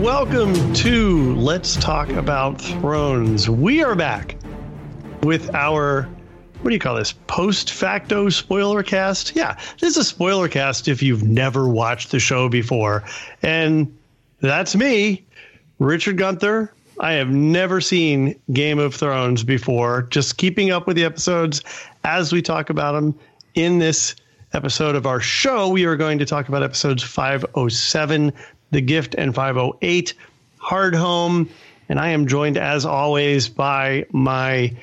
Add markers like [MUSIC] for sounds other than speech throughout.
welcome to Let's Talk About Thrones. We are back with our what do you call this? Post facto spoiler cast? Yeah, this is a spoiler cast if you've never watched the show before. And that's me, Richard Gunther. I have never seen Game of Thrones before, just keeping up with the episodes as we talk about them in this episode of our show. We are going to talk about episodes 507, The Gift, and 508, Hardhome. And I am joined, as always, by my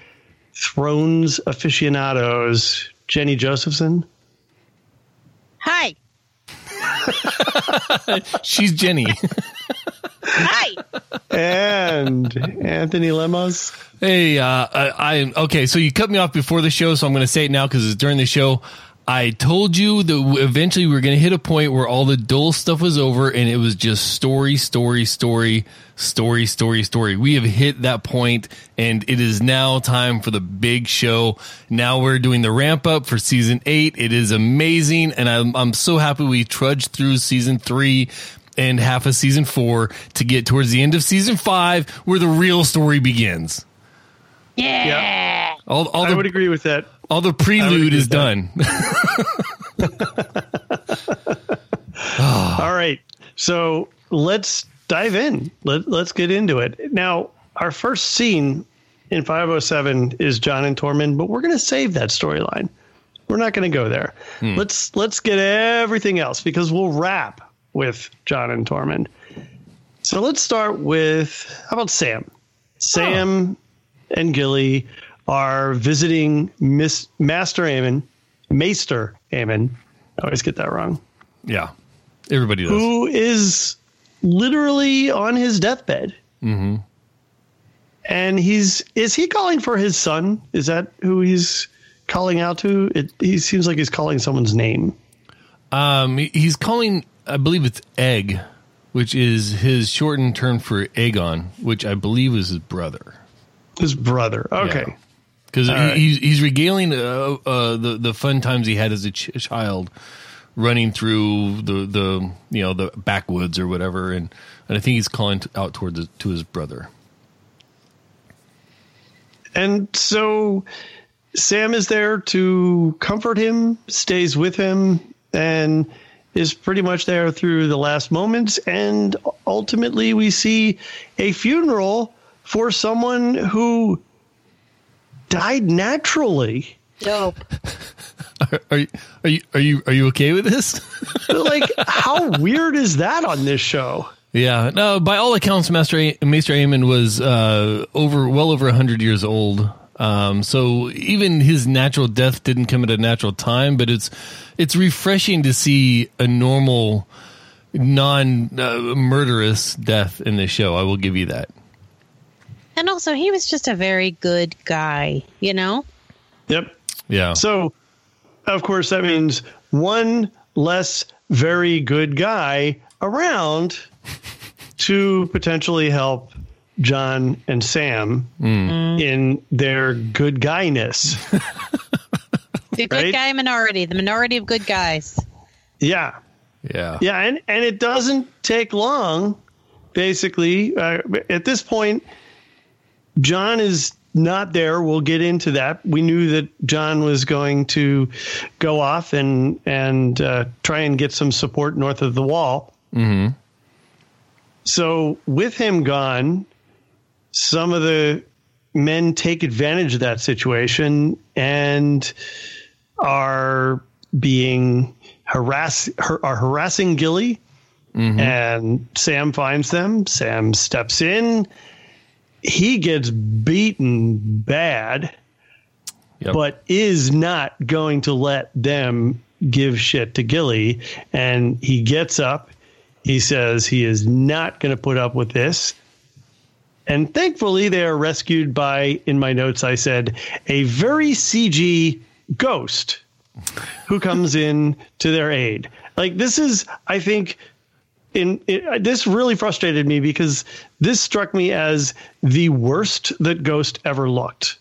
Thrones aficionados, Jenny Josephson. Hi. [LAUGHS] She's Jenny. Hi. and Anthony Lemos. Hey, uh, I, I okay. So you cut me off before the show, so I'm going to say it now because it's during the show. I told you that eventually we were going to hit a point where all the dull stuff was over and it was just story, story, story, story, story, story. We have hit that point and it is now time for the big show. Now we're doing the ramp up for season eight. It is amazing. And I'm, I'm so happy we trudged through season three and half of season four to get towards the end of season five where the real story begins. Yeah. Yeah. All, all I the, would agree with that. all the prelude is done. [LAUGHS] Ah. All right. So let's dive in. Let, let's get into it. Now, our first scene in 507 is Jon and Tormund, but we're going to save that storyline. We're not going to go there. Hmm. Let's let's get everything else because we'll wrap with Jon and Tormund. So let's start with how about Sam? Sam oh. And Gilly are visiting Miss Master Aemon, Maester Aemon. I always get that wrong yeah. Everybody does. who is literally on his deathbed. Mm-hmm. And he's is he calling for his son? Is that who he's calling out to? It he seems like he's calling someone's name. Um, he's calling, I believe it's Egg, which is his shortened term for Aegon, which I believe is his brother. His brother. Okay. Because right. he's he's regaling uh, uh, the the fun times he had as a ch- child, running through the the you know the backwoods or whatever, and and I think he's calling out toward the, to his brother. And so Sam is there to comfort him, stays with him, and is pretty much there through the last moments. And ultimately, we see a funeral for someone who died naturally. No. Are, are you are you are you are you okay with this? like, how weird is that on this show? Yeah, no. By all accounts, Master A- Maester Aemon was uh, over well over hundred years old. Um, so even his natural death didn't come at a natural time, but it's it's refreshing to see a normal, non uh, murderous death in this show. I will give you that. And also, he was just a very good guy, you know? Yep. Yeah. So, of course, that means one less very good guy around [LAUGHS] to potentially help Jon and Sam in their good guyness. [LAUGHS] The good Right? guy minority, the minority of good guys. yeah. yeah. Yeah. And, and it doesn't take long, basically. Uh, at this point, Jon is not there. We'll get into that. We knew that Jon was going to go off and and uh, try and get some support north of the wall. Mm-hmm. So with him gone, some of the men take advantage of that situation and are being harass har- are harassing Gilly. And Sam finds them. Sam steps in. He gets beaten bad, Yep. but is not going to let them give shit to Gilly. And he gets up. He says he is not going to put up with this. And thankfully, they are rescued by, in my notes, I said, a very CG ghost who comes [LAUGHS] in to their aid. Like, this is, I think, in it, this really frustrated me because this struck me as the worst that Ghost ever looked.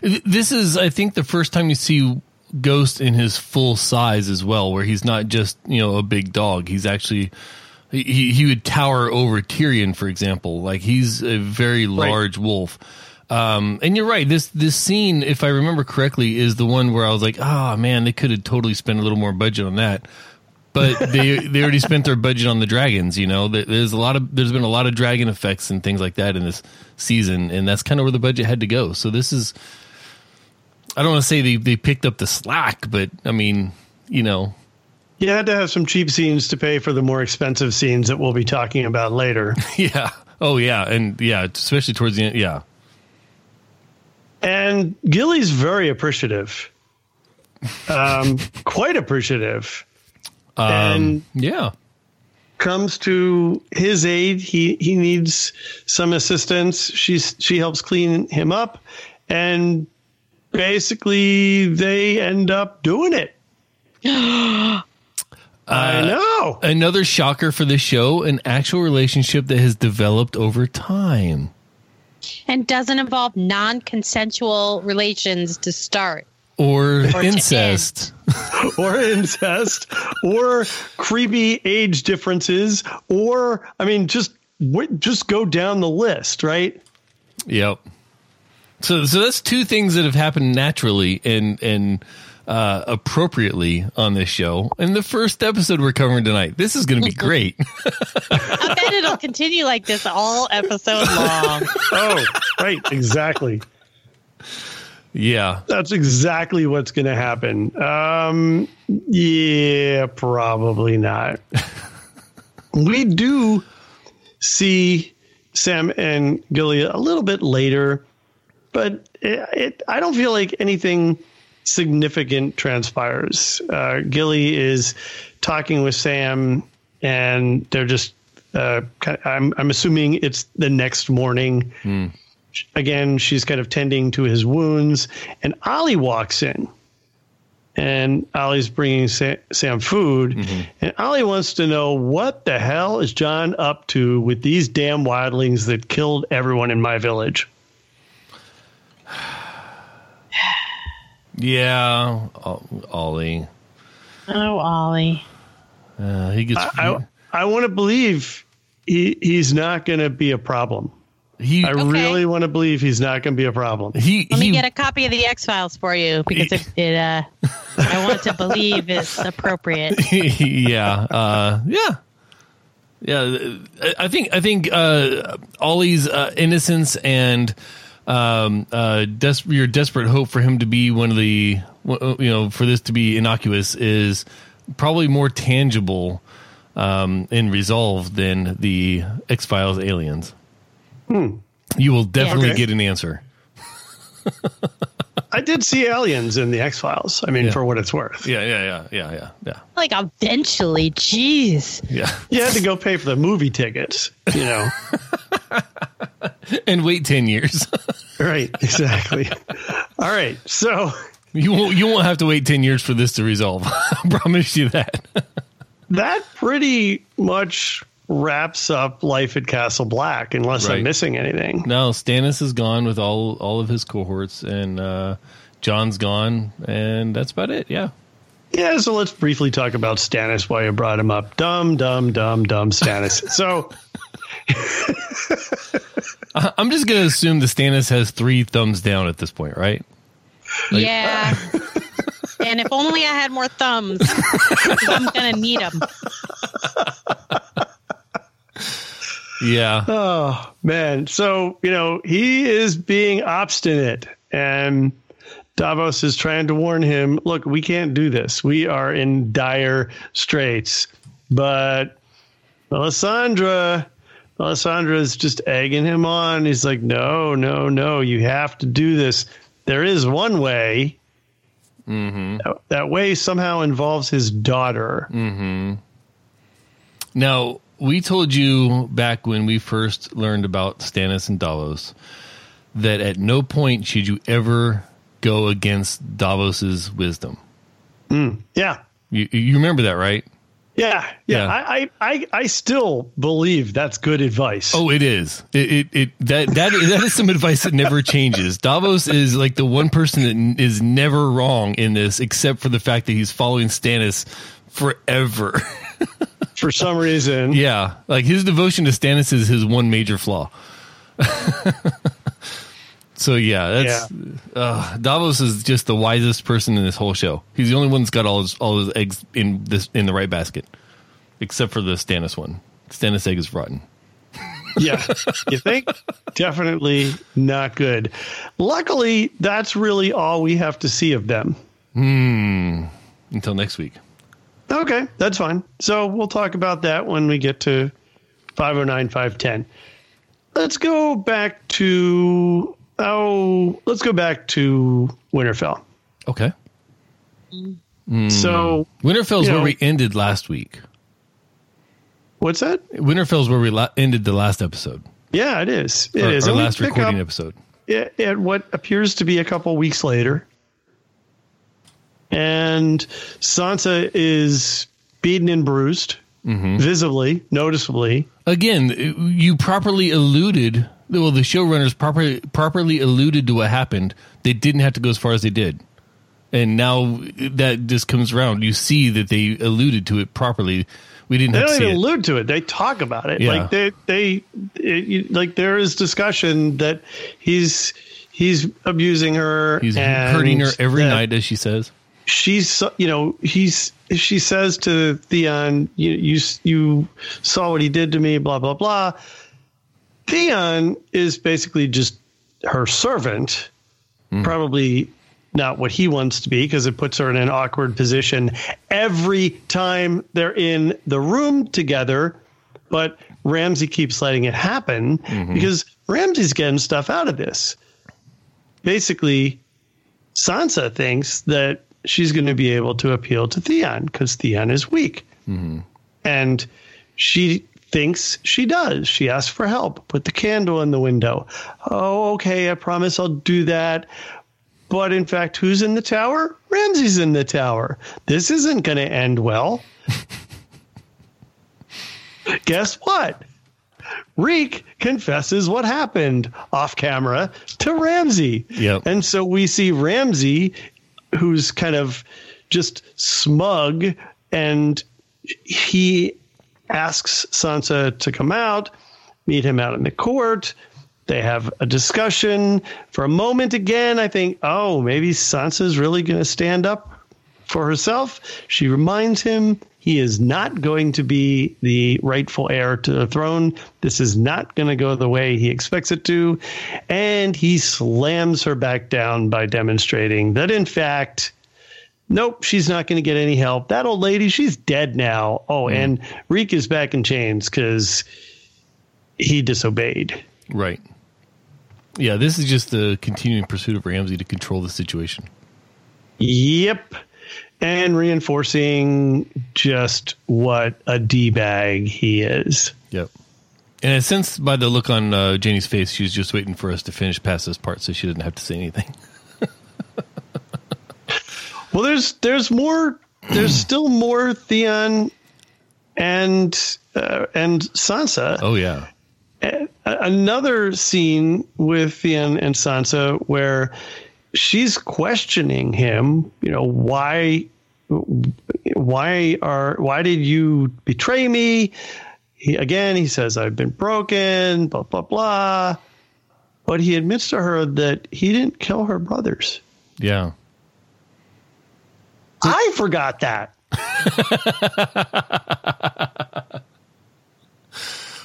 This is, I think, the first time you see Ghost in his full size as well, where he's not just you know a big dog. He's actually He he would tower over Tyrion, for example. Like he's a very large wolf. Um, and you're right. This this scene, if I remember correctly, is the one where I was like, "Ah, man, they could have totally spent a little more budget on that." But they they already spent their budget on the dragons. You know, there's a lot of there's been a lot of dragon effects and things like that in this season, and that's kind of where the budget had to go. So this is, I don't want to say they they picked up the slack, but I mean, you know, You had to have some cheap scenes to pay for the more expensive scenes that we'll be talking about later. [LAUGHS] yeah, oh yeah, and yeah, especially towards the end, yeah. And Gilly's very appreciative, um, quite appreciative, Um, and Yeah. comes to his aid. He he needs some assistance. She's she helps clean him up, and basically they end up doing it. [GASPS] Uh, I know. Another shocker for the show, an actual relationship that has developed over time. And doesn't involve non consensual relations to start. Or, to incest. [LAUGHS] or incest, or creepy age differences, or I mean, just w- just go down the list, right? Yep. So so that's two things that have happened naturally and and uh, appropriately on this show. And the first episode we're covering tonight. This is going to be [LAUGHS] great. I bet it'll continue like this all episode [LAUGHS] long. Oh, right, exactly. Yeah. That's exactly what's going to happen. Um, yeah, probably not. [LAUGHS] we do see Sam and Gilly a little bit later, but it, it, I don't feel like anything significant transpires. Uh, Gilly is talking with Sam, and they're just. Uh, kind I'm I'm assuming it's the next morning again, she's kind of tending to his wounds, and Ollie walks in. And Ollie's bringing Sa- Sam food, and Ollie wants to know what the hell is Jon up to with these damn wildlings that killed everyone in my village. [SIGHS] Yeah. Ol- Ollie. Oh, Ollie. Uh, he gets. I I want to believe he he's not going to be a problem. He I really want to believe he's not going to be a problem. he Let me get a copy of the X Files for you because it, [LAUGHS] it uh, I want to believe is appropriate. [LAUGHS] yeah, uh, yeah, yeah. I- I think I think uh, Ollie's uh, innocence and um, uh, des- your desperate hope for him to be one of the you know for this to be innocuous is probably more tangible um, and resolved than the X Files aliens. You will definitely Okay. get an answer. I did see aliens in the X Files. I mean, Yeah. for what it's worth. Yeah, yeah, yeah, yeah, yeah, yeah, Like eventually, jeez. yeah. You had to go pay for the movie tickets, you know. [LAUGHS] and wait ten years. [LAUGHS] right, exactly. All right, so [LAUGHS] You won't. You won't have to wait ten years for this to resolve. I promise you that. that pretty much wraps up life at Castle Black, unless Right. I'm missing anything. no, Stannis is gone with all all of his cohorts, and uh, Jon's gone, and that's about it. Yeah. Yeah, so let's briefly talk about Stannis while you brought him up. Dumb, dumb, dumb, dumb Stannis. [LAUGHS] so I- I'm just gonna assume the Stannis has three thumbs down at this point, right? yeah. [LAUGHS] and if only I had more thumbs, I'm gonna need them. Yeah. Oh man, so you know he is being obstinate, and Davos is trying to warn him. Look, we can't do this. We are in dire straits. But Melisandre, Melisandre is just egging him on. He's like, no, no, no, you have to do this. There is one way. Mm-hmm. That, that way somehow involves his daughter. Mm-hmm. Now we told you back when we first learned about Stannis and Davos that at no point should you ever go against Davos's wisdom. Mm, yeah. You, you remember that, right? Yeah, yeah, Yeah. I, I, I, I still believe that's good advice. Oh, it is. It, it, it that that [LAUGHS] that is some advice that never changes. Davos is like the one person that is never wrong in this, except for the fact that he's following Stannis forever. [LAUGHS] for some reason. [LAUGHS] Yeah, like his devotion to Stannis is his one major flaw. [LAUGHS] so yeah, that's Uh, Davos is just the wisest person in this whole show. He's the only one that's got all his all his eggs in this in the right basket, except for the Stannis one. Stannis egg is rotten. yeah. You think? Definitely not good. Luckily, that's really all we have to see of them. Hmm. Until next week. Okay, that's fine. So we'll talk about that when we get to 509, 510. Let's go back to, oh, let's go back to Winterfell. Okay. Mm. So, Winterfell's You where know- we ended last week. what's that? Winterfell's where we la- ended the last episode. Yeah, it is. It Our, is. our last recording up episode. at, at what appears to be a couple weeks later. And Sansa is beaten and bruised, Mm-hmm. visibly, noticeably. Again, you properly alluded. Well, the showrunners properly properly alluded to what happened. They didn't have to go as far as they did, and now that just comes around. You see that they alluded to it properly. We didn't They have to don't even it. allude to it. They talk about it. Yeah. Like they, they, it, like there is discussion that he's he's abusing her. He's and hurting her every that night, as she says. She's, you know, he's. She says to Theon, "You, you, you saw what he did to me." Blah blah blah. Theon is basically just her servant, hmm. probably not what he wants to be because it puts her in an awkward position every time they're in the room together. But Ramsay keeps letting it happen mm-hmm. because Ramsay's getting stuff out of this. Basically, Sansa thinks that she's going to be able to appeal to Theon because Theon is weak. Mm-hmm. And she thinks she does. She asks for help. Put the candle in the window. Oh, okay. I promise I'll do that. But in fact, who's in the tower? Ramsay's in the tower. This isn't going to end well. [LAUGHS] Guess what? Reek confesses what happened off camera to Ramsay. Yep. And so we see Ramsay, who's kind of just smug, and he asks Sansa to come out, meet him out in the court. They have a discussion. For a moment again, I think, oh, maybe Sansa's really going to stand up for herself. She reminds him he is not going to be the rightful heir to the throne. This is not going to go the way he expects it to. And he slams her back down by demonstrating that, in fact, nope, she's not going to get any help. That old lady, she's dead now. Oh, hmm. and Reek is back in chains because he disobeyed. Right. Yeah, this is just the continuing pursuit of Ramsay to control the situation. Yep. And reinforcing just what a D bag he is. Yep. And I sense by the look on uh, Janie's face, she was just waiting for us to finish past this part so she didn't have to say anything. [LAUGHS] Well, there's there's more. There's still more Theon and uh, and Sansa. Oh, yeah. A- Another scene with Theon and Sansa where she's questioning him. You know why why are why did you betray me? He, again, he says I've been broken. Blah blah blah. But he admits to her that he didn't kill her brothers. Yeah. I forgot that. [LAUGHS]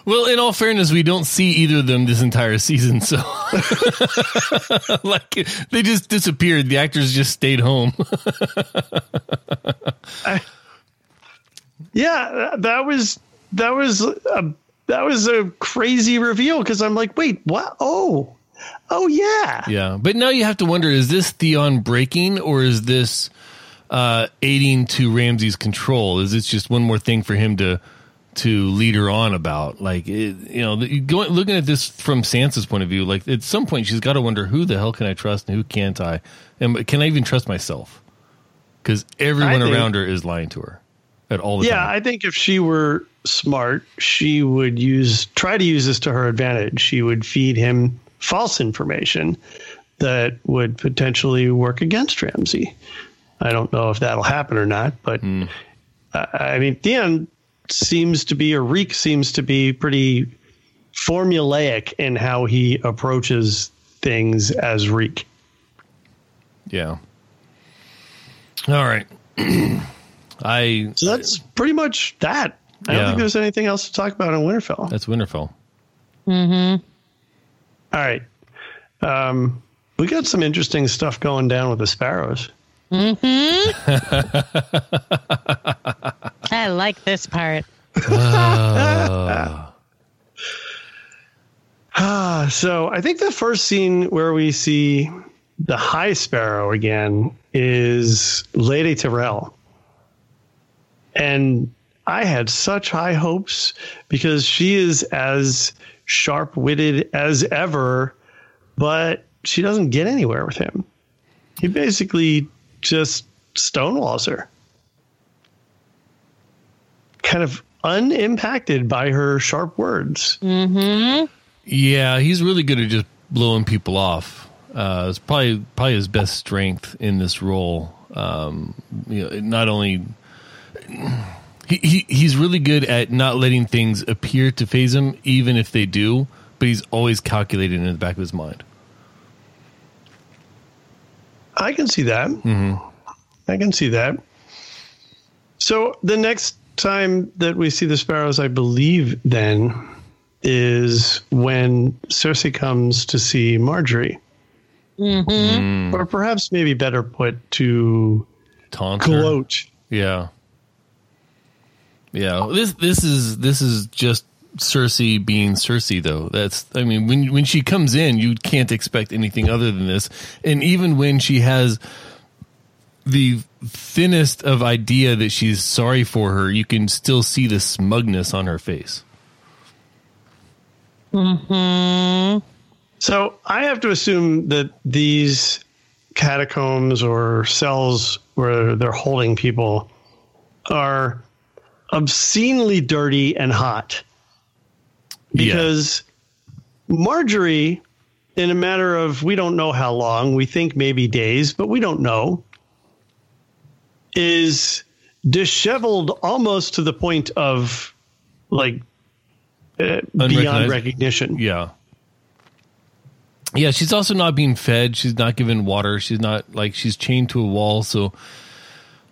Well, in all fairness, we don't see either of them this entire season, so [LAUGHS] like they just disappeared. The actors just stayed home. [LAUGHS] Yeah, that was that was a that was a crazy reveal because I'm like, wait, what? Oh, oh yeah. yeah, but now you have to wonder: is this Theon breaking, or is this uh, aiding to Ramsay's control? Is this just one more thing for him to to lead her on about? Like, it, you know, the- going looking at this from Sansa's point of view, like at some point she's got to wonder who the hell can I trust and who can't I, and can I even trust myself? Because everyone think- around her is lying to her at all the Yeah, time. I think if she were smart, she would use try to use this to her advantage. She would feed him false information that would potentially work against Ramsay. I don't know if that'll happen or not, but uh, I mean, Theon seems to be, or Reek seems to be pretty formulaic in how he approaches things as Reek. Yeah. All right. [CLEARS THROAT] I So that's pretty much that. I don't think there's anything else to talk about in Winterfell. that's Winterfell. Mm-hmm. All right. Um, we got some interesting stuff going down with the sparrows. [LAUGHS] I like this part. [LAUGHS] Ah, so I think the first scene where we see the High Sparrow again is Lady Tyrell. And I had such high hopes because she is as sharp witted as ever, but she doesn't get anywhere with him. He basically just stonewalls her. Kind of unimpacted by her sharp words. Yeah, he's really good at just blowing people off. Uh, it's probably probably his best strength in this role. Um, you know, not only he, he he's really good at not letting things appear to phase him, even if they do. But he's always calculating in the back of his mind. I can see that. I can see that. So the next time that we see the sparrows, I believe, then is when Cersei comes to see Margaery, mm-hmm. or perhaps maybe better put to Taunt her. gloat. Yeah. Yeah. This this is this is just Cersei being Cersei though. That's I mean when when she comes in, you can't expect anything other than this. And even when she has the thinnest of idea that she's sorry for her, you can still see the smugness on her face. Mm-hmm. So I have to assume that these catacombs or cells where they're holding people are obscenely dirty and hot. Because Margaery, in a matter of we don't know how long, we think maybe days, but we don't know, is disheveled almost to the point of like uh, beyond recognition. Yeah. Yeah, she's also not being fed. She's not given water. She's not like she's chained to a wall. So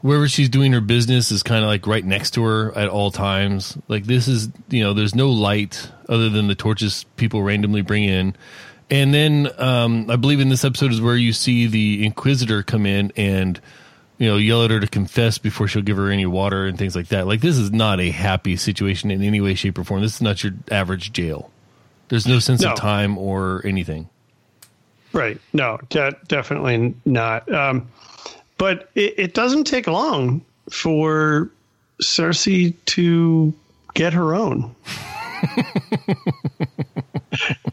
wherever she's doing her business is kind of like right next to her at all times. Like this is, you know, there's no light other than the torches people randomly bring in. And then um, I believe in this episode is where you see the Inquisitor come in and you know yell at her to confess before she'll give her any water and things like that. Like this is not a happy situation in any way, shape, or form. This is not your average jail. There's no sense No. of time or anything. Right. No, de- definitely not. Um, but it, it doesn't take long for Cersei to get her own. [LAUGHS]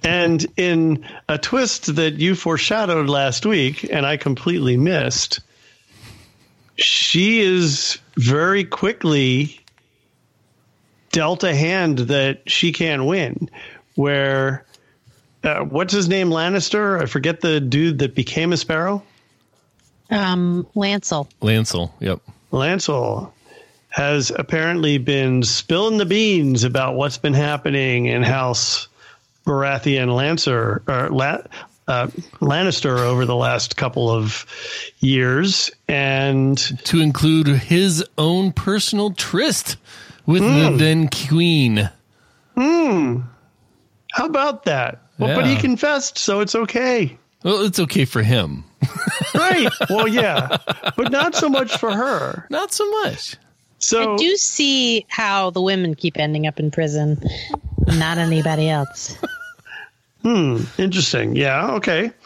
and in a twist that you foreshadowed last week, and I completely missed, she is very quickly dealt a hand that she can win. Where uh, what's his name? Lannister. I forget the dude that became a sparrow. Um, Lancel. Lancel, yep. Lancel has apparently been spilling the beans about what's been happening in House Baratheon Lancer or La, uh, Lannister over the last couple of years, and To include his own personal tryst with the then queen. Hmm. How about that? Well, but he confessed, so it's okay. Well, it's okay for him. [LAUGHS] Right. well, yeah, but not so much for her. Not so much. So I do see how the women keep ending up in prison, not anybody else. Hmm, interesting. Yeah. Okay. [CLEARS THROAT]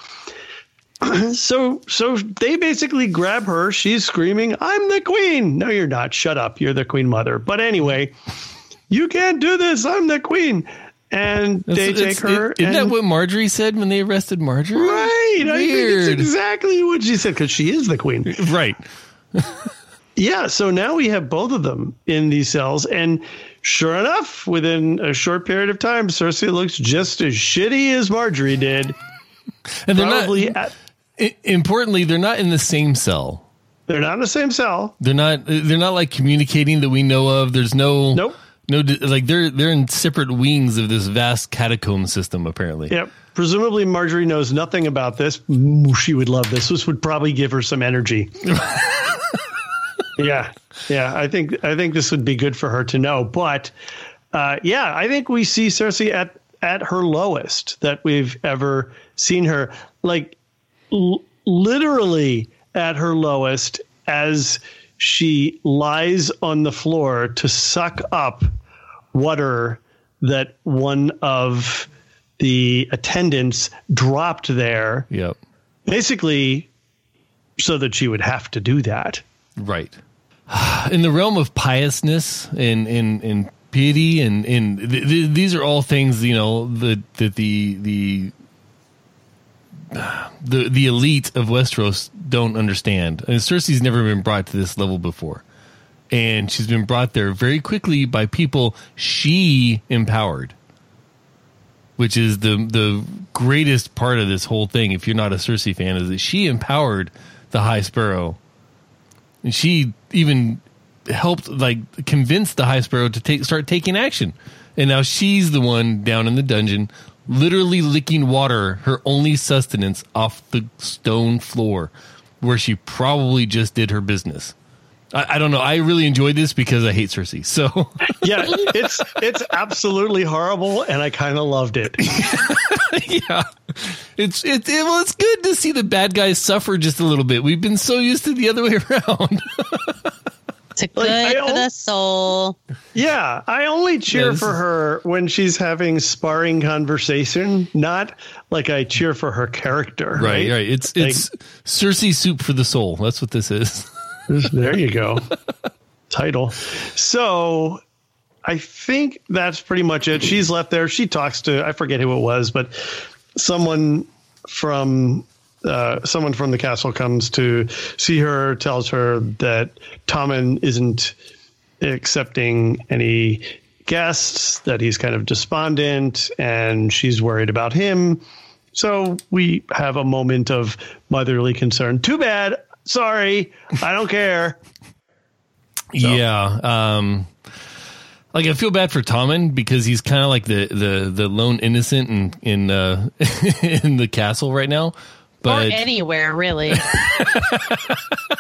So so they basically grab her. She's screaming, "I'm the queen!" No, you're not. Shut up. You're the queen mother. But anyway, you can't do this. I'm the queen. And they It's- take it's- her. Isn't and, that what Margaery said when they arrested Margaery? Right. I think it's Weird. exactly what she said because she is the queen. Right. [LAUGHS] Yeah, so now we have both of them in these cells, and sure enough, within a short period of time, Cersei looks just as shitty as Margaery did. And they're Probably, not. at, Importantly, they're not in the same cell. they're not in the same cell. They're not. They're not like communicating that we know of. There's no. Nope. No, like they're they're in separate wings of this vast catacomb system. Apparently, Yep. Presumably, Margaery knows nothing about this. She would love this. This would probably give her some energy. [LAUGHS] yeah, yeah. I think I think this would be good for her to know. But uh, yeah, I think we see Cersei at at her lowest that we've ever seen her. Like l- literally at her lowest as she lies on the floor to suck up water that one of the attendants dropped there, yep, basically so that she would have to do that. right. [SIGHS] In the realm of piousness and and and piety and and th- th- these are all things you know that that the the [SIGHS] the the elite of Westeros don't understand. And Cersei's never been brought to this level before. And she's been brought there very quickly by people she empowered. Which is the the greatest part of this whole thing, if you're not a Cersei fan, is that she empowered the High Sparrow. And she even helped like convince the High Sparrow to take start taking action. And now she's the one down in the dungeon, literally licking water, her only sustenance, off the stone floor, where she probably just did her business. I, I don't know. I really enjoyed this because I hate Cersei. So [LAUGHS] Yeah, it's it's absolutely horrible, and I kind of loved it. [LAUGHS] yeah, it's it, it. Well, it's good to see the bad guys suffer just a little bit. We've been so used to the other way [LAUGHS] around. It's a Like, good for the soul. Yeah, I only cheer Yeah, this for her when she's having sparring conversation, not like I cheer for her character. right, right. It's Like- it's Cersei soup for the soul. That's what this is. There you go. [LAUGHS] Title. So I think that's pretty much it. She's left there. She talks to I forget who it was, but someone from uh, someone from the castle comes to see her, tells her that Tommen isn't accepting any guests, that he's kind of despondent, and she's worried about him. So we have a moment of motherly concern. Too bad. Sorry. I don't care. [LAUGHS] Yeah. Um, like I feel bad for Tommen because he's kind of like the, the, the lone innocent in in uh, [LAUGHS] in the castle right now. Or But anywhere, really. [LAUGHS]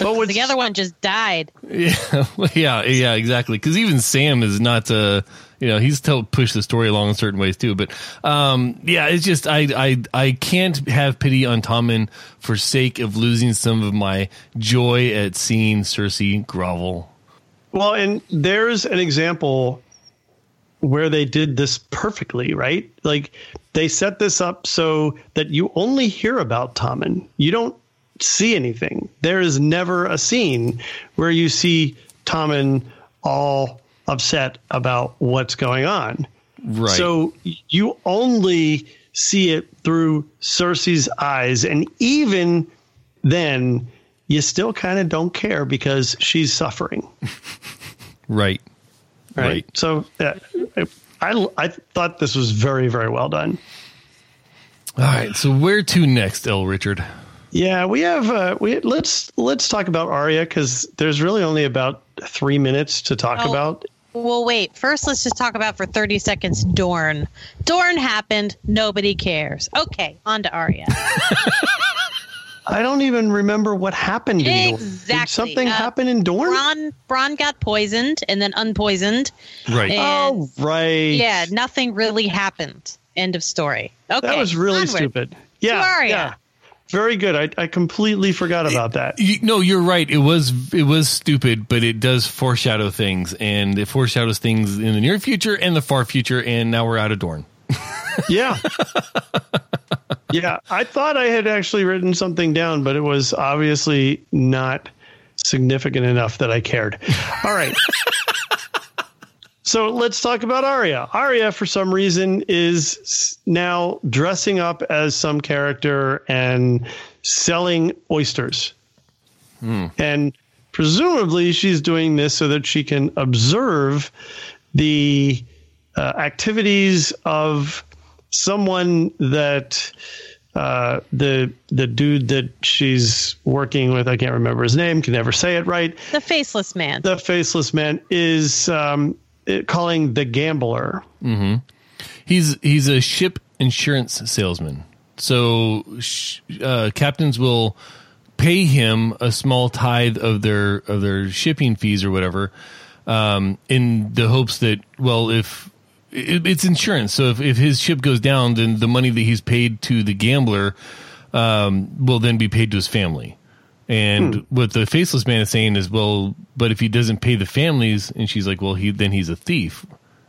But the other one just died. yeah, [LAUGHS] yeah, yeah, exactly. Because even Sam is not, uh, you know, he's to push the story along in certain ways too. But um, yeah, it's just I I I can't have pity on Tommen for sake of losing some of my joy at seeing Cersei grovel. Well, and there's an example where they did this perfectly, right? Like they set this up so that you only hear about Tommen. You don't see anything. There is never a scene where you see Tommen all upset about what's going on. Right. So you only see it through Cersei's eyes, and even then, you still kind of don't care because she's suffering. [LAUGHS] right. Right. Right. So uh, I, I thought this was very, very well done. All right. So where to next, L. Richard? Yeah, we have. Uh, we let's let's talk about Arya because there's really only about three minutes to talk Oh. about. Well, wait. First, let's just talk about for 30 seconds Dorne. Dorn happened. Nobody cares. Okay, on to Arya. [LAUGHS] I don't even remember what happened in Dorne. Did Exactly. something Uh, happen in Dorne? Bronn, Bronn got poisoned and then unpoisoned. Right. And oh, right. yeah, nothing really happened. End of story. Okay. that was really onward. stupid. Yeah, Arya. yeah. Very good. I, I completely forgot about that. You, no, you're right. It was it was stupid, but it does foreshadow things, and it foreshadows things in the near future and the far future. And now we're out of Dorne. [LAUGHS] Yeah. yeah. I thought I had actually written something down, but it was obviously not significant enough that I cared. All right. [LAUGHS] so let's talk about Arya. Arya, for some reason, is now dressing up as some character and selling oysters. And presumably she's doing this so that she can observe the uh, activities of someone that uh, the the dude that she's working with, I can't remember his name, can never say it right. The faceless man. The faceless man is um, it- calling the gambler. He's he's a ship insurance salesman. So uh, captains will pay him a small tithe of their of their shipping fees or whatever, um, in the hopes that well, if it, it's insurance, so if, if his ship goes down, then the money that he's paid to the gambler um, will then be paid to his family. And hmm. what the faceless man is saying is, well, but if he doesn't pay the families, and she's like, well, he then he's a thief,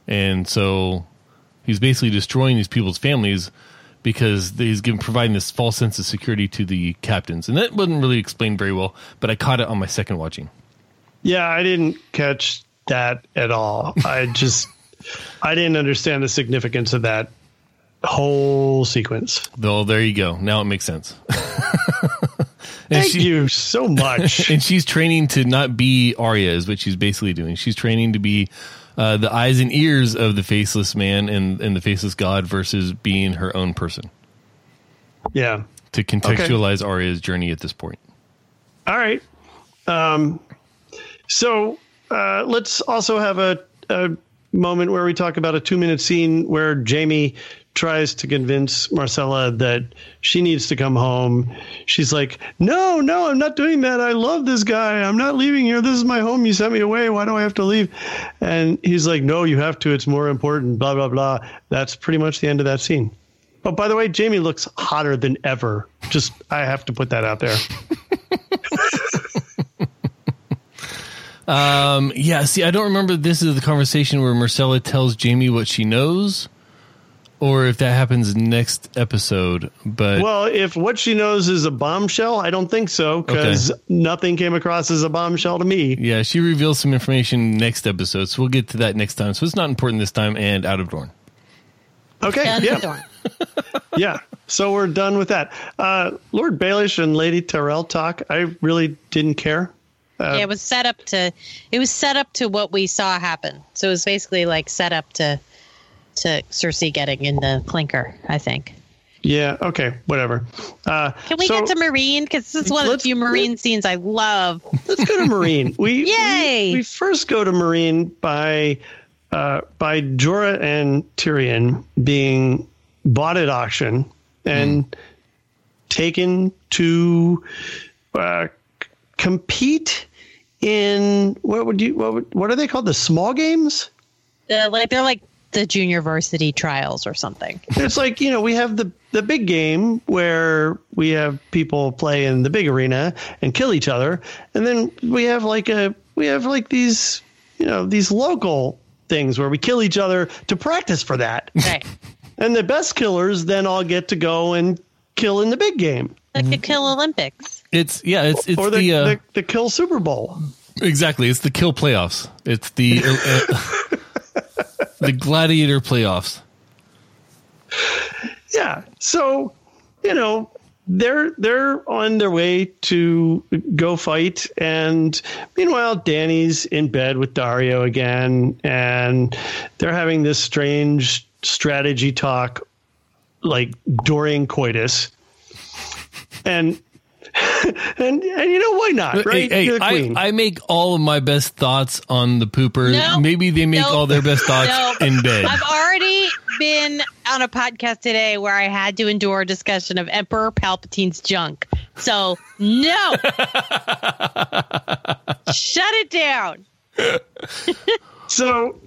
and so he's basically destroying these people's families because he's given providing this false sense of security to the captains, and that wasn't really explained very well. But I caught it on my second watching. Yeah, I didn't catch that at all. I [LAUGHS] just I didn't understand the significance of that whole sequence. Though there you go. Now it makes sense. [LAUGHS] Thank she- you so much. [LAUGHS] and she's training to not be Arya is what she's basically doing. She's training to be uh, the eyes and ears of the faceless man and, and the faceless god versus being her own person yeah. to contextualize Arya's journey at this point. All right. Um, so uh, let's also have a, a moment where we talk about a two minute scene where Jaime tries to convince Myrcella that she needs to come home. She's like, No, no, I'm not doing that. I love this guy. I'm not leaving here. This is my home. You sent me away. Why do I have to leave? And he's like, No, you have to. It's more important. Blah, blah, blah. That's pretty much the end of that scene. Oh, by the way, Jaime looks hotter than ever. Just, I have to put that out there. [LAUGHS] Um, yeah, see, I don't remember this is the conversation where Myrcella tells Jaime what she knows or if that happens next episode. But Well, if what she knows is a bombshell, I don't think so because nothing came across as a bombshell to me. yeah, she reveals some information next episode, so we'll get to that next time. So it's not important this time and out of Dorne. Okay, Done yeah, Dorne. [LAUGHS] yeah. So we're done with that. Uh, Lord Baelish and Lady Tyrell talk. I really didn't care. yeah, it was set up to it was set up to what we saw happen. So it was basically like set up to to Cersei getting in the clinker, I think. Yeah. Okay. Whatever. Uh, Can we so get to Meereen? Because this is one of the few Meereen scenes I love. let's go to Meereen. [LAUGHS] We Yay! We, we first go to Meereen by uh, by Jorah and Tyrion being bought at auction and taken to uh, c- compete in what would you what would, what are they called the small games? They're like they're like the junior varsity trials or something. It's like you know we have the the big game where we have people play in the big arena and kill each other, and then we have like a we have like these you know these local things where we kill each other to practice for that, Right. [LAUGHS] and the best killers then all get to go and kill in the big game Like the Kill Olympics. It's yeah, it's it's or the the, uh, the, the kill Super Bowl. exactly it's the kill playoffs. It's the [LAUGHS] uh, uh, [LAUGHS] the gladiator playoffs. Yeah. So, you know, they're they're on their way to go fight and meanwhile Dany's in bed with Daario again and they're having this strange strategy talk like during coitus. And and and you know why not, right? Hey, hey I. I make all of my best thoughts on the pooper. No. Maybe they make No. all their best thoughts No. in bed. I've already been on a podcast today where I had to endure a discussion of Emperor Palpatine's junk. So, no. [LAUGHS] Shut it down. [LAUGHS] So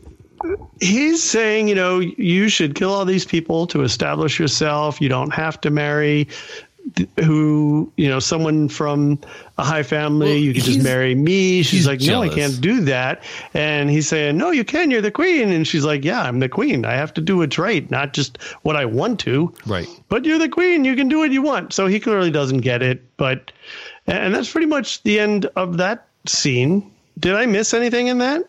he's saying, you know, you should kill all these people to establish yourself. You don't have to marry th- who, you know, someone from a high family. Well, you can just marry me. She's he's like, no, I can't do that. And he's saying, no, you can. You're the queen. And she's like, yeah, I'm the queen. I have to do what's right, not just what I want to. Right. But you're the queen. You can do what you want. So he clearly doesn't get it. But, and that's pretty much the end of that scene. Did I miss anything in that?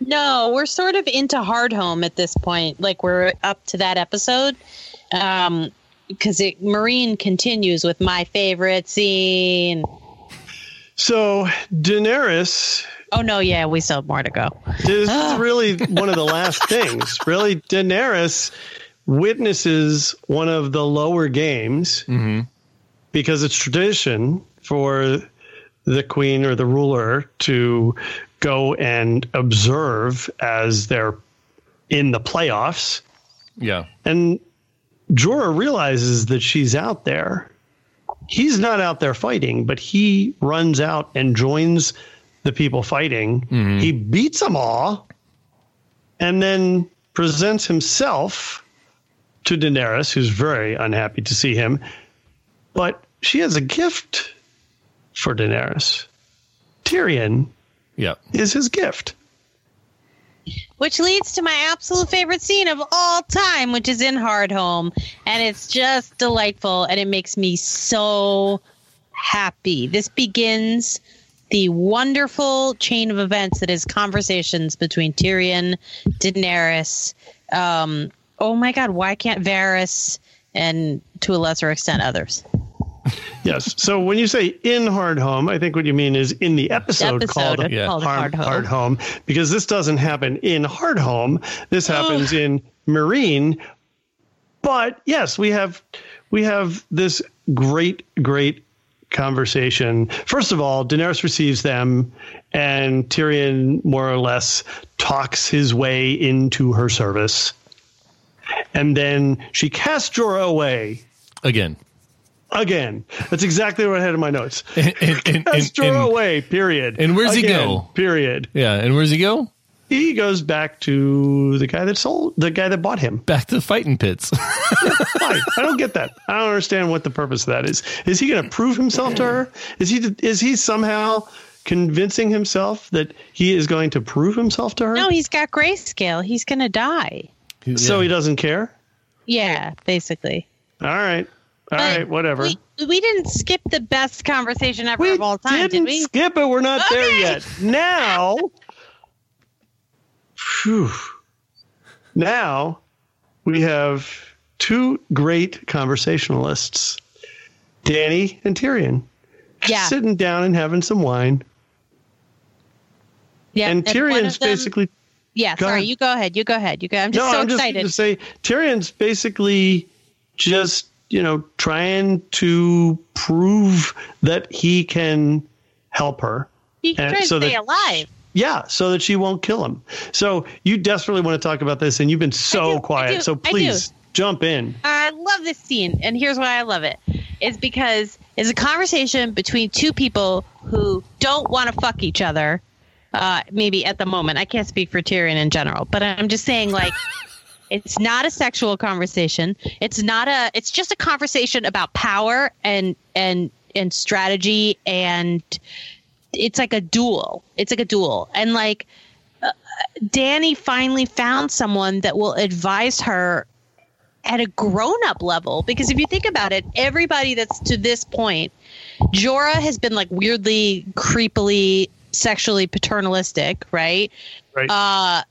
No, we're sort of into Hardhome at this point. Like we're up to that episode. Um, because it Meereen continues with my favorite scene. So Daenerys, Oh no, yeah, we still have more to go. this is [GASPS] really one of the last [LAUGHS] things. Really, Daenerys witnesses one of the lower games mm-hmm. because it's tradition for the queen or the ruler to go and observe as they're in the playoffs. Yeah. And Jorah realizes that she's out there. He's not out there fighting, but he runs out and joins the people fighting. Mm-hmm. He beats them all and then presents himself to Daenerys, who's very unhappy to see him. But she has a gift for Daenerys. Tyrion Yeah. is his gift. Which leads to my absolute favorite scene of all time, which is in Hardhome. And it's just delightful and it makes me so happy. This begins the wonderful chain of events that is conversations between Tyrion, Daenerys, um, oh my god, why can't Varys and to a lesser extent others? [LAUGHS] Yes. So when you say in Hardhome, I think what you mean is in the episode, Episode called, Yeah. called Hard, Hardhome. Home, because this doesn't happen in Hardhome. This happens in Meereen. But yes, we have we have this great, great conversation. First of all, Daenerys receives them, and Tyrion more or less talks his way into her service. And then she casts Jorah away Again. Again. That's exactly what I had in my notes. [LAUGHS] And, and, and, Cast and- Jorah and- away. Period. and where's he go? Period. yeah. And where's he go? He goes back to the guy that sold the guy that bought him. Back to the fighting pits. [LAUGHS] Why? I don't get that. I don't understand what the purpose of that is. Is he going to prove himself to her? Is he is he somehow convincing himself that he is going to prove himself to her? No, he's got grayscale. He's going to die. so he doesn't care. Yeah, basically. All right. All But right. Whatever. We, we didn't skip the best conversation ever We of all time, didn't did we? skip it. We're not there yet. Now, phew, now we have two great conversationalists, Dany and Tyrion, Yeah. sitting down and having some wine. Yeah, and one Tyrion's them- basically Yeah, sorry. ahead. You go ahead. You go ahead. You go. I'm just no. so I'm excited. going to say Tyrion's basically just you know trying to prove that he can help her. he can and try to so stay that- alive. Yeah, so that she won't kill him. So you desperately want to talk about this, and you've been so do, quiet. do, so please jump in. I love this scene, and here's why I love it. it: is because it's a conversation between two people who don't want to fuck each other. Uh, maybe at the moment, I can't speak for Tyrion in general, but I'm just saying, like, [LAUGHS] it's not a sexual conversation. It's not a. It's just a conversation about power and and and strategy, and it's like a duel. It's like a duel, and like. uh, Dany finally found someone that will advise her at a grown up level because if you think about it, everybody that's to this point, Jorah has been like weirdly, creepily, sexually paternalistic, right? Right. Uh,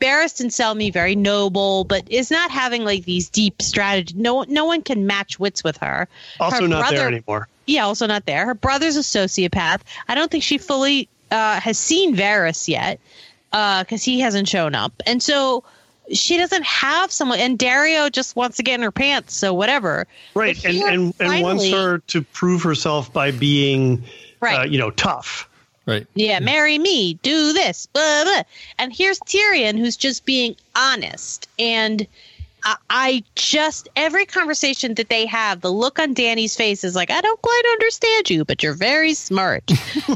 Barristan Selmy very noble, but is not having like these deep strategy. No, no one can match wits with her. also her not there anymore. Yeah, also not there. Her brother's a sociopath. I don't think she fully uh, has seen Varys yet because he hasn't shown up, and so she doesn't have someone. And Daario just wants to get in her pants, so whatever. Right, But and here, and, and wants her to prove herself by being, Right. uh, you know, tough. Right. Yeah, marry me, do this, blah, blah. And here's Tyrion, who's just being honest. And I, I just, every conversation that they have, the look on Dany's face is like, I don't quite understand you, but you're very smart,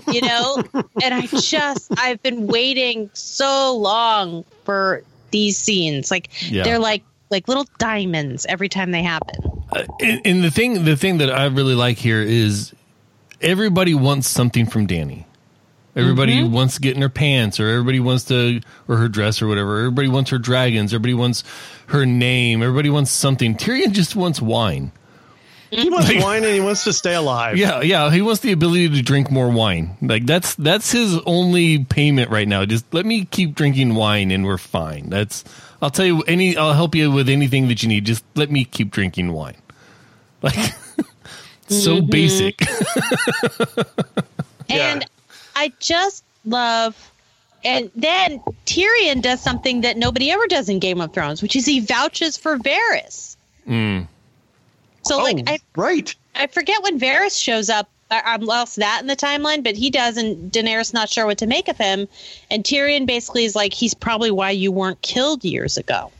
you know? [LAUGHS] and I just, I've been waiting so long for these scenes. Like, Yeah. they're like, like little diamonds every time they happen. Uh, and, and the thing, the thing that I really like here is everybody wants something from Dany. Everybody Mm-hmm. wants to get in her pants, or everybody wants to, or her dress, or whatever. Everybody wants her dragons. Everybody wants her name. Everybody wants something. Tyrion just wants wine. He wants wine and he wants to stay alive. Yeah, yeah. He wants the ability to drink more wine. Like that's that's his only payment right now. Just let me keep drinking wine, and we're fine. That's. I'll tell you any. I'll help you with anything that you need. Just let me keep drinking wine. Like [LAUGHS] so Mm-hmm. basic. [LAUGHS] Yeah. And I just love and then Tyrion does something that nobody ever does in Game of Thrones, which is he vouches for Varys. Mm. So oh, like I right. I forget when Varys shows up. I, I'm lost that in the timeline, but he does, and Daenerys not sure what to make of him. And Tyrion basically is like, he's probably why you weren't killed years ago.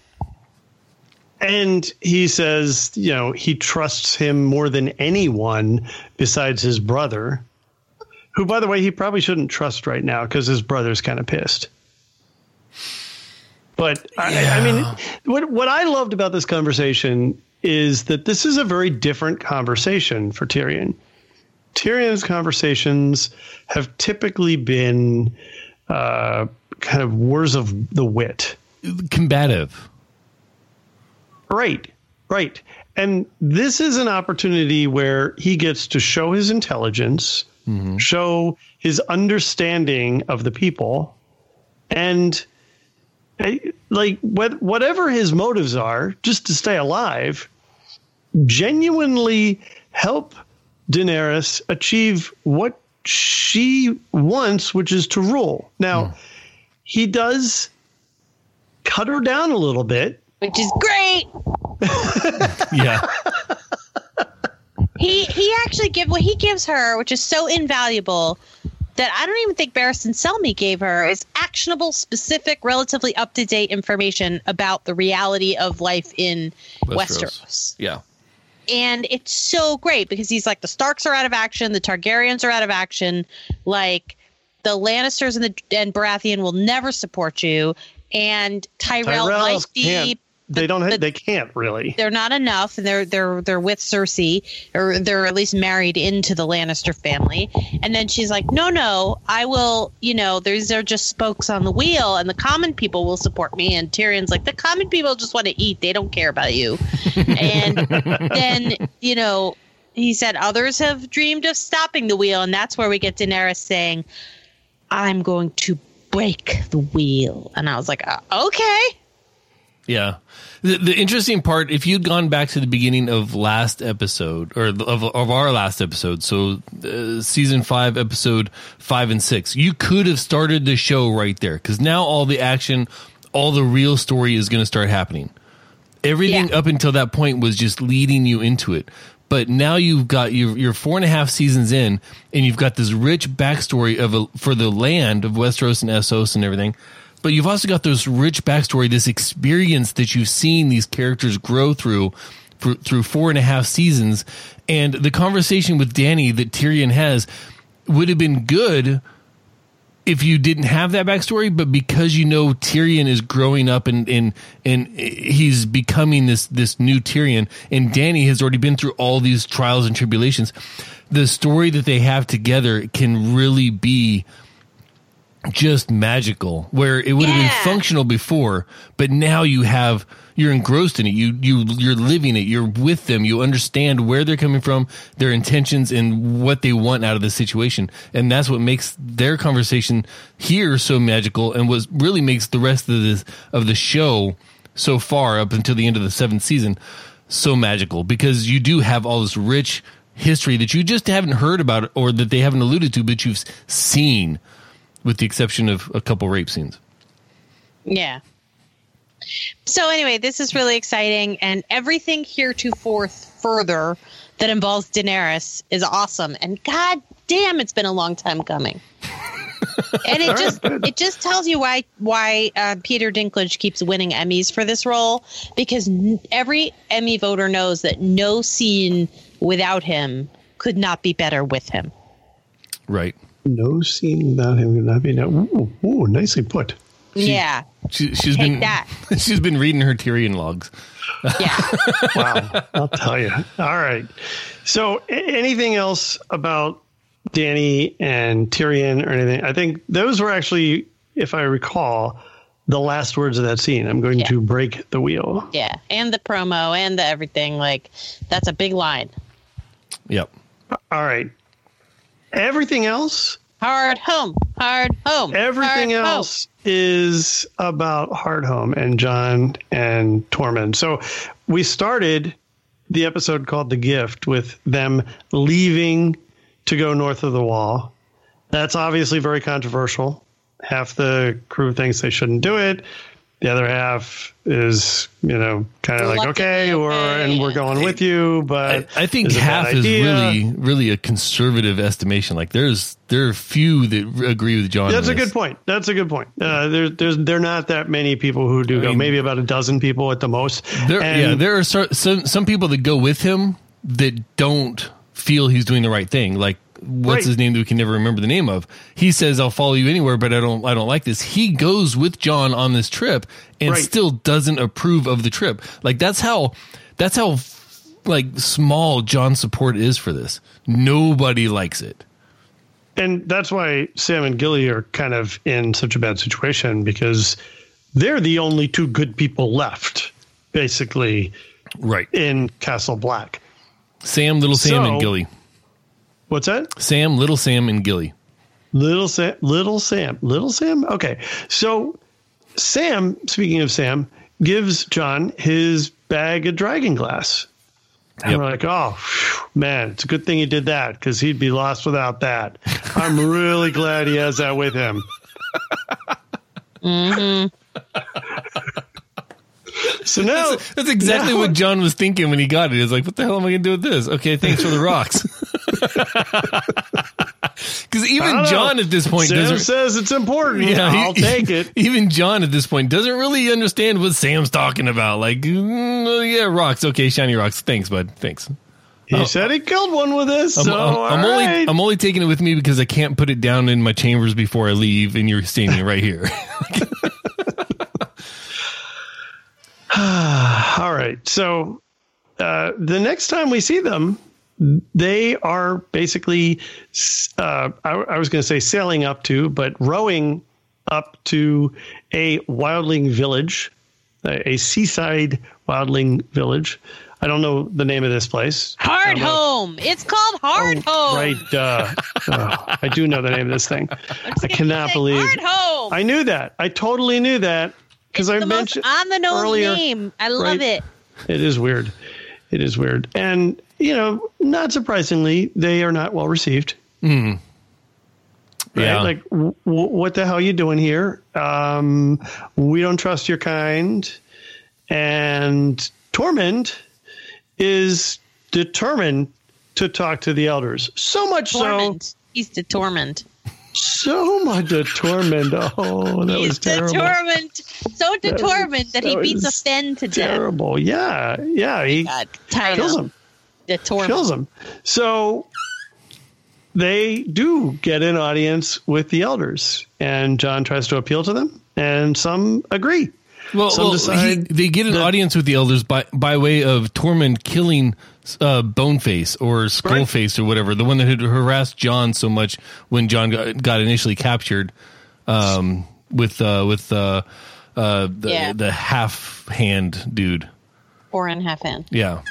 And he says, you know, he trusts him more than anyone besides his brother, who, by the way, he probably shouldn't trust right now because his brother's kind of pissed. But I, I mean, what what I loved about this conversation is that this is a very different conversation for Tyrion. Tyrion's conversations have typically been uh, kind of wars of the wit. Combative. Right, right. And this is an opportunity where he gets to show his intelligence, show his understanding of the people, and eh, like whatever his motives are, just to stay alive, genuinely help Daenerys achieve what she wants, which is to rule. Now, he does cut her down a little bit Which is great. [LAUGHS] Yeah. [LAUGHS] He he actually give what he gives her, which is so invaluable that I don't even think Barristan Selmy gave her is actionable, specific, relatively up to date information about the reality of life in Westeros. Westeros. yeah. and it's so great because he's like the Starks are out of action, the Targaryens are out of action, like the Lannisters and the and Baratheon will never support you, and Tyrell Tyrells might be. can't. They don't. the- they can't really. They're not enough, and they're they're they're with Cersei, or they're at least married into the Lannister family. And then she's like, "No, no, I will. You know, these are just spokes on the wheel, and the common people will support me." And Tyrion's like, "The common people just want to eat; they don't care about you." and [LAUGHS] then you know, he said others have dreamed of stopping the wheel, and that's where we get Daenerys saying, "I'm going to break the wheel," and I was like, uh, "Okay." Yeah. The, the interesting part, if you'd gone back to the beginning of last episode or of, of our last episode, so uh, season five, episode five and six, you could have started the show right there because now all the action, all the real story is going to start happening. Everything Yeah. up until that point was just leading you into it. But now you've got you're, you're four and a half seasons in, and you've got this rich backstory of a, for the land of Westeros and Essos and everything. But you've also got this rich backstory, this experience that you've seen these characters grow through for, through four and a half seasons, and the conversation with Dany that Tyrion has would have been good if you didn't have that backstory, but because you know Tyrion is growing up and and and he's becoming this this new Tyrion, and Dany has already been through all these trials and tribulations, the story that they have together can really be just magical. Where it would have been functional before, but now you have you're engrossed in it. You you you're living it. You're with them. You understand where they're coming from, their intentions, and what they want out of the situation. And that's what makes their conversation here so magical, and what really makes the rest of this of the show so far up until the end of the seventh season so magical because you do have all this rich history that you just haven't heard about or that they haven't alluded to, but you've seen, with the exception of a couple rape scenes. Yeah. So anyway, this is really exciting, and everything heretofore further that involves Daenerys is awesome. And god damn, it's been a long time coming. [LAUGHS] and it just it just tells you why why uh, Peter Dinklage keeps winning Emmys for this role because n- every Emmy voter knows that no scene without him could not be better with him. Right. No scene without him would not be no. Ooh, ooh, nicely put. yeah, She, she's Take been that. [LAUGHS] she's been reading her Tyrion logs. yeah. [LAUGHS] Wow, I'll tell you. All right. So, a- anything else about Dany and Tyrion or anything? I think those were actually, if I recall, the last words of that scene. I'm going Yeah. to break the wheel. Yeah, and the promo and the everything like that's a big line. Yep. All right. Everything else, Hardhome, hard home. everything Hardhome. else is about Hardhome and Jon and Tormund. So, we started the episode called The Gift with them leaving to go north of the wall. That's obviously very controversial. half the crew thinks they shouldn't do it. The other half is, you know, kind of like, Reluctantly okay, we're, and we're yeah. going with you, but I think it's half is really, really a conservative estimation. Like there's there are few that agree with Jon. That's a this. good point. That's a good point. Uh, there's, there's, there are not that many people who do go. mean- Maybe about a dozen people at the most. There, And- yeah, there are some some people that go with him that don't feel he's doing the right thing. Like what's Right. his name that we can never remember the name of? He says, "I'll follow you anywhere, but I don't I don't like this." He goes with Jon on this trip and Right. still doesn't approve of the trip. Like that's how that's how like small Jon's support is for this. Nobody likes it. and that's why Sam and Gilly are kind of in such a bad situation because they're the only two good people left, basically, Right. in Castle Black. Sam, Little Sam, and Gilly. What's that? Sam, Little Sam, and Gilly. Little Sam, little Sam, little Sam. Okay, so Sam, speaking of Sam, gives Jon his bag of dragon glass. And Yep. we're like, oh man, it's a good thing he did that because he'd be lost without that. [LAUGHS] I'm really glad he has that with him. Mm-hmm. So now That's exactly now- what Jon was thinking when he got it. He's like, "What the hell am I going to do with this?" Okay, thanks for the rocks. [LAUGHS] [LAUGHS] Because even don't know. Jon at this point Sam says it's important. Yeah, he- I'll take it. [LAUGHS] Even Jon at this point doesn't really understand what Sam's talking about. Like, mm, oh, yeah, rocks. Okay, shiny rocks. Thanks, bud. Thanks. He said he killed one with this. I'm, So I'm- I'm only right. I'm only taking it with me because I can't put it down in my chambers before I leave, and you're standing right here. [LAUGHS] [SIGHS] All right. So uh, the next time we see them, they are basically, uh, I, I was going to say sailing up to, but rowing up to a wildling village, a, a seaside wildling village. I don't know the name of this place. Hard I don't know. home. It's called Hardhome. Oh, Right. Uh, oh, I do know the name of this thing. [LAUGHS] I cannot believe. Hardhome. I knew that. I totally knew that because I mentioned on the nose earlier. name. I love right? it. It is weird. It is weird. And, you know, not surprisingly, they are not well received. Right? Yeah. Like, w- w- what the hell are you doing here? Um, we don't trust your kind. And Tormund is determined to talk to the elders. So much Torment. He's determined. so, so much determined. Oh, that He's was terrible. determined. So determined that, he that beats a was Fen to death. Terrible. Yeah. Yeah. He God, tired kills of him. Determined. kills him. So they do get an audience with the elders, and Jon tries to appeal to them, and some agree. Well, Some well, decide he, they get an that- audience with the elders by by way of Tormund killing uh, Boneface or Skullface or whatever, the one that had harassed Jon so much when Jon got, got initially captured um, with uh, with uh, uh, the, Yeah. the half hand dude. Four and a half in. Yeah,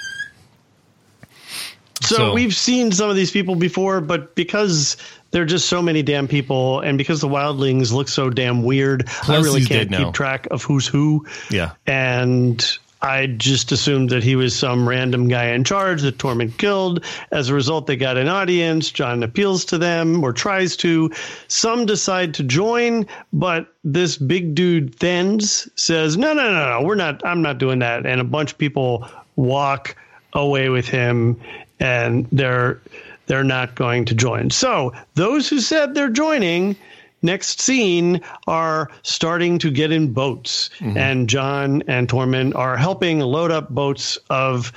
So, So- we've seen some of these people before, but because there are just so many damn people, and because the wildlings look so damn weird, I really can't dead now. keep track of who's who. yeah. and I just assumed that he was some random guy in charge that Tormund killed. As a result, they got an audience. Jon appeals to them or tries to. Some decide to join, but this big dude Thens says, "No, no, no, no, we're not. I'm not doing that." And a bunch of people walk away with him, and they're they're not going to join. So those who said they're joining next scene are starting to get in boats. And jon and tormund are helping load up boats of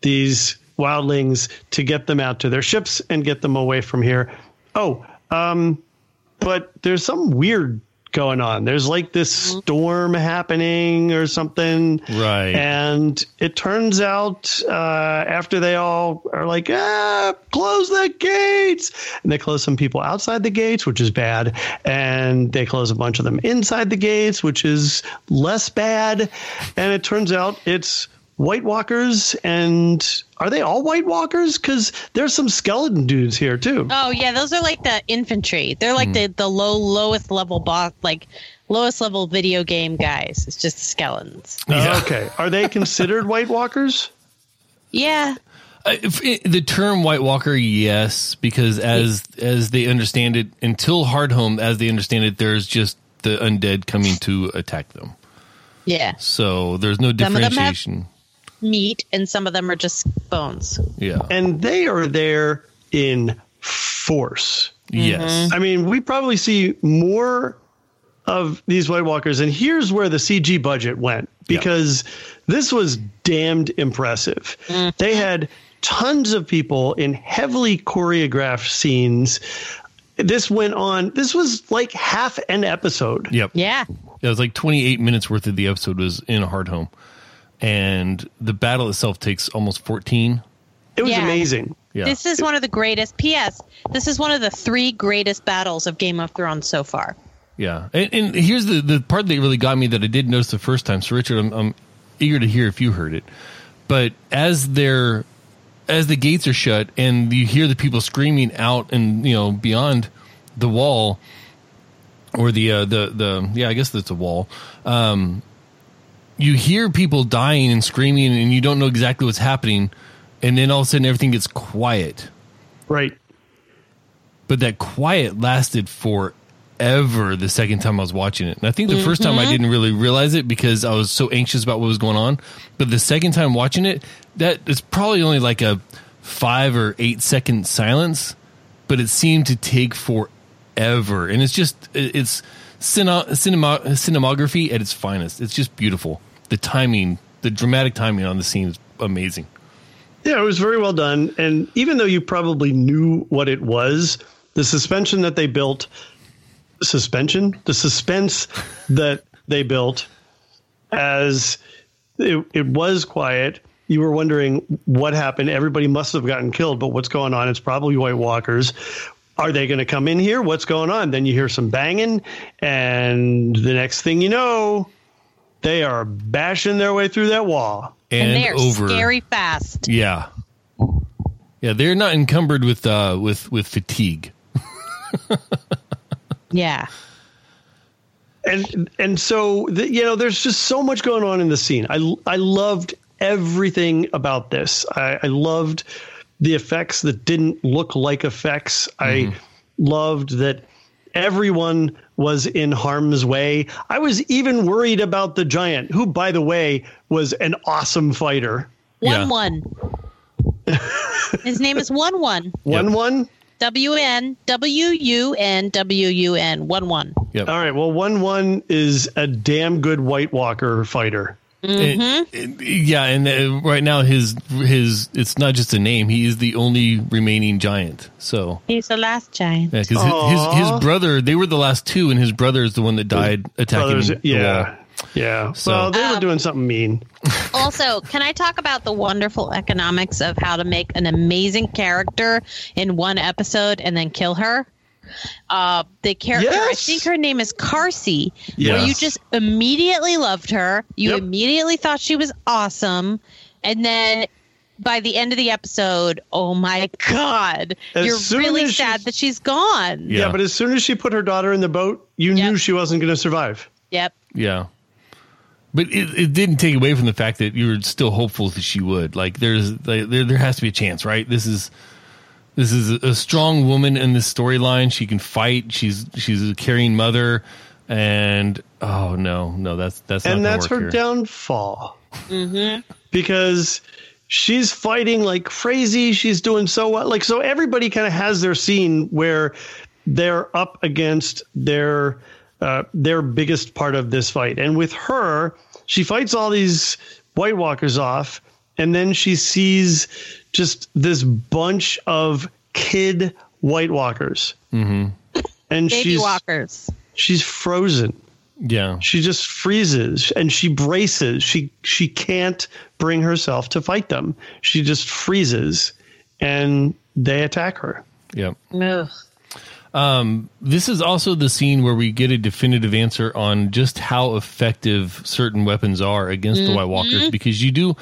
these wildlings to get them out to their ships and get them away from here. Oh um but there's some weird going on. There's like this storm happening or something. Right. and it turns out uh, after they all are like, ah, close the gates, and they close some people outside the gates, which is bad, and they close a bunch of them inside the gates, which is less bad, and it turns out it's White Walkers, and are they all White Walkers? Because there's some skeleton dudes here too. Oh yeah, those are like the infantry. They're like the the low lowest level boss, like lowest level video game guys. It's just skeletons. Yeah. Okay, are they considered White Walkers? Yeah, Uh, if it- the term White Walker, yes, because as as they understand it, until Hardhome, as they understand it, there's just the undead coming to attack them. Yeah. So there's no Some of them have- differentiation. Meat and some of them are just bones. yeah. And they are there in force. Yes. Mm-hmm. I mean, we probably see more of these White Walkers, and here's where the CG budget went because this was damned impressive. Mm. They had tons of people in heavily choreographed scenes. This went on. This was like half an episode. Yep. Yeah. It was like 28 minutes worth of the episode was in a Hardhome. And the battle itself takes almost 14. It was Yeah. amazing. Yeah. This is one of the greatest. P.S. This is one of the three greatest battles of Game of Thrones so far. Yeah, and, and here's the the part that really got me that I did notice the first time. So, Richard, I'm, I'm eager to hear if you heard it. But as they're as the gates are shut and you hear the people screaming out and you know beyond the wall or the uh, the the yeah, I guess that's a wall. Um, you hear people dying and screaming, and you don't know exactly what's happening, and then all of a sudden everything gets quiet. Right. but that quiet lasted forever the second time I was watching it. And I think the first time I mm-hmm. didn't really realize it because I was so anxious about what was going on. But the second time watching it, that is probably only like a five or eight second silence, but it seemed to take forever. And it's just, it's cinema, cinema, cinematography at its finest. It's just beautiful. The timing, the dramatic timing on the scene is amazing. Yeah, it was very well done. And even though you probably knew what it was, the suspension that they built, suspension, the suspense [LAUGHS] that they built as it, it was quiet. You were wondering what happened. Everybody must have gotten killed, but what's going on? It's probably White Walkers. Are they going to come in here? What's going on? Then you hear some banging, and the next thing you know, they are bashing their way through that wall. And, And, they're over. scary fast. Yeah. Yeah, they're not encumbered with uh with with fatigue. [LAUGHS] Yeah. and and so the, you know there's just so much going on in the scene i i loved everything about this i, I loved the effects that didn't look like effects i loved that everyone was in harm's way i was even worried about the giant who by the way was an awesome fighter One Yeah. one. [LAUGHS] His name is Wun Wun. Wun Wun W N W U N W U N. Wun Wun. Yep. all right well Wun Wun is a damn good white walker fighter And- and- yeah, and uh, right now his his it's not just a name; he is the only remaining giant. So He's the last giant. yeah, because his, his his brother they were the last two, and his brother is the one that died attacking Brothers, the yeah. yeah. So- well they were Um, doing something mean. [LAUGHS] Also, can I talk about the wonderful economics of how to make an amazing character in one episode and then kill her? Uh, the character, I think her name is Karsi, where you just immediately loved her. You Yep. immediately thought she was awesome. And then by the end of the episode, oh my God, As you're really sad that she's gone. Yeah. Yeah. but as soon as she put her daughter in the boat, you Yep. knew she wasn't going to survive. Yep. Yeah. But it, it didn't take away from the fact that you were still hopeful that she would. Like there's like, there there has to be a chance, right? This is this is a, a strong woman in this storyline. She can fight. She's she's a caring mother, and oh no, no, that's that's and gonna that's work her here. downfall. Because she's fighting like crazy. She's doing so well. Like, so everybody kind of has their scene where they're up against their. Uh, their biggest part of this fight. And with her, she fights all these White Walkers off, and then she sees just this bunch of kid White Walkers. Mm-hmm. And Baby she's walkers. she's frozen Yeah, she just freezes and she braces she she can't bring herself to fight them she just freezes and they attack her yeah. Ugh. This is also the scene where we get a definitive answer on just how effective certain weapons are against the White Walkers because you do.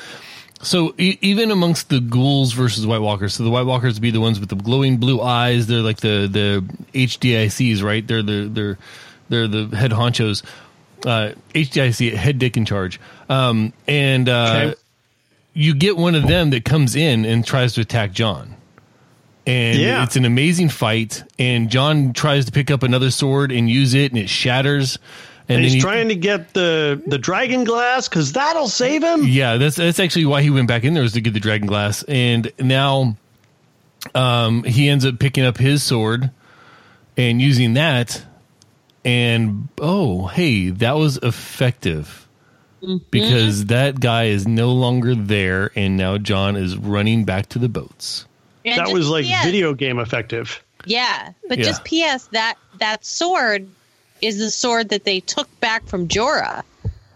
So e- even amongst the ghouls versus White Walkers, so the White Walkers would be the ones with the glowing blue eyes. They're like the the HDICs, right? They're the they're they're the head honchos. Uh, HDIC, head dick in charge. Um, and uh, Okay. you get one of them that comes in and tries to attack Jon. And Yeah. it's an amazing fight. And Jon tries to pick up another sword and use it, and it shatters. And, And he's he, trying to get the the dragon glass because that'll save him. yeah, that's that's actually why he went back in there was to get the dragon glass. And now, um, he ends up picking up his sword and using that. And oh, hey, that was effective because that guy is no longer there, and now Jon is running back to the boats. And That was like PS video game effective. Yeah, but Yeah. just P.S. that that sword is the sword that they took back from Jorah,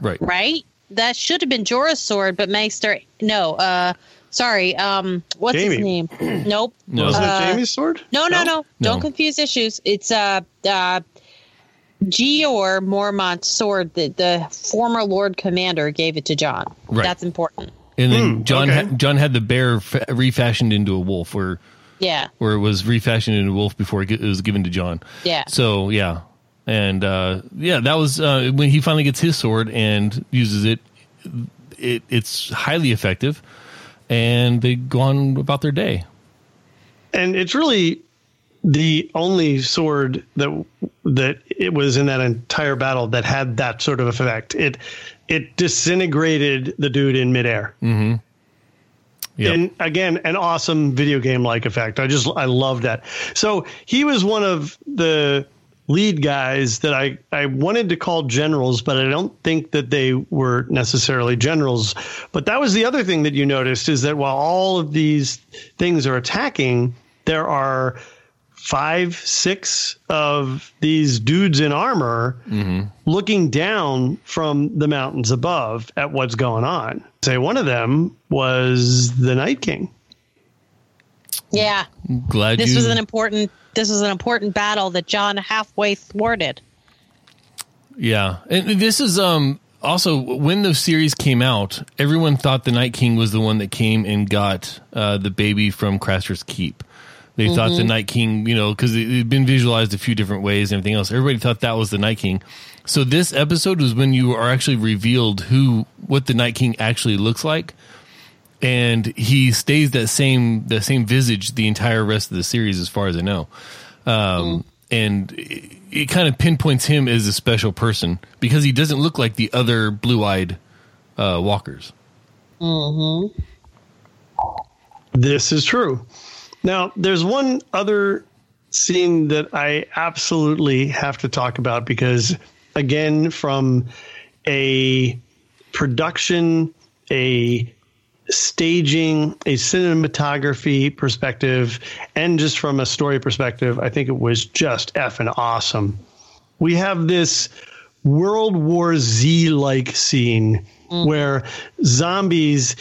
Right. right? That should have been Jorah's sword, but Maester no, uh sorry, um what's Jaime. his name? [CLEARS THROAT] nope. No. Wasn't Uh, it Jaime's sword? No, no, no. No. Don't confuse issues. It's uh uh Jeor Mormont's sword that the former Lord Commander gave it to Jon. Right. That's important. And then Hmm, Jon okay. ha- Jon had the bear fa- refashioned into a wolf, where Yeah. or it was refashioned into a wolf before it ge- it was given to Jon. Yeah. So yeah, and uh, yeah, that was uh, when he finally gets his sword and uses it. It it's highly effective, and they go on about their day. and it's really the only sword that that it was in that entire battle that had that sort of effect. It it disintegrated the dude in midair. Yep. And again, an awesome video game like effect. I just I love that. So he was one of the lead guys that I, I wanted to call generals, but I don't think that they were necessarily generals. But that was the other thing that you noticed is that while all of these things are attacking, there are five, six of these dudes in armor mm-hmm. looking down from the mountains above at what's going on. Say one of them was the Night King. Yeah. Glad This you. was an important this was an important battle that Jon halfway thwarted. Yeah, and this is um also when the series came out, everyone thought the Night King was the one that came and got uh, the baby from Craster's Keep. They thought the Night King, you know, because it had been visualized a few different ways and everything else. Everybody thought that was the Night King. So this episode was when you are actually revealed who, what the Night King actually looks like, and he stays that same the same visage the entire rest of the series, as far as I know. Um, And it, it kind of pinpoints him as a special person because he doesn't look like the other blue eyed uh, walkers. This is true. Now, there's one other scene that I absolutely have to talk about because, again, from a production, a staging, a cinematography perspective, and just from a story perspective, I think it was just effing awesome. We have this World War Z like scene mm-hmm. where zombies,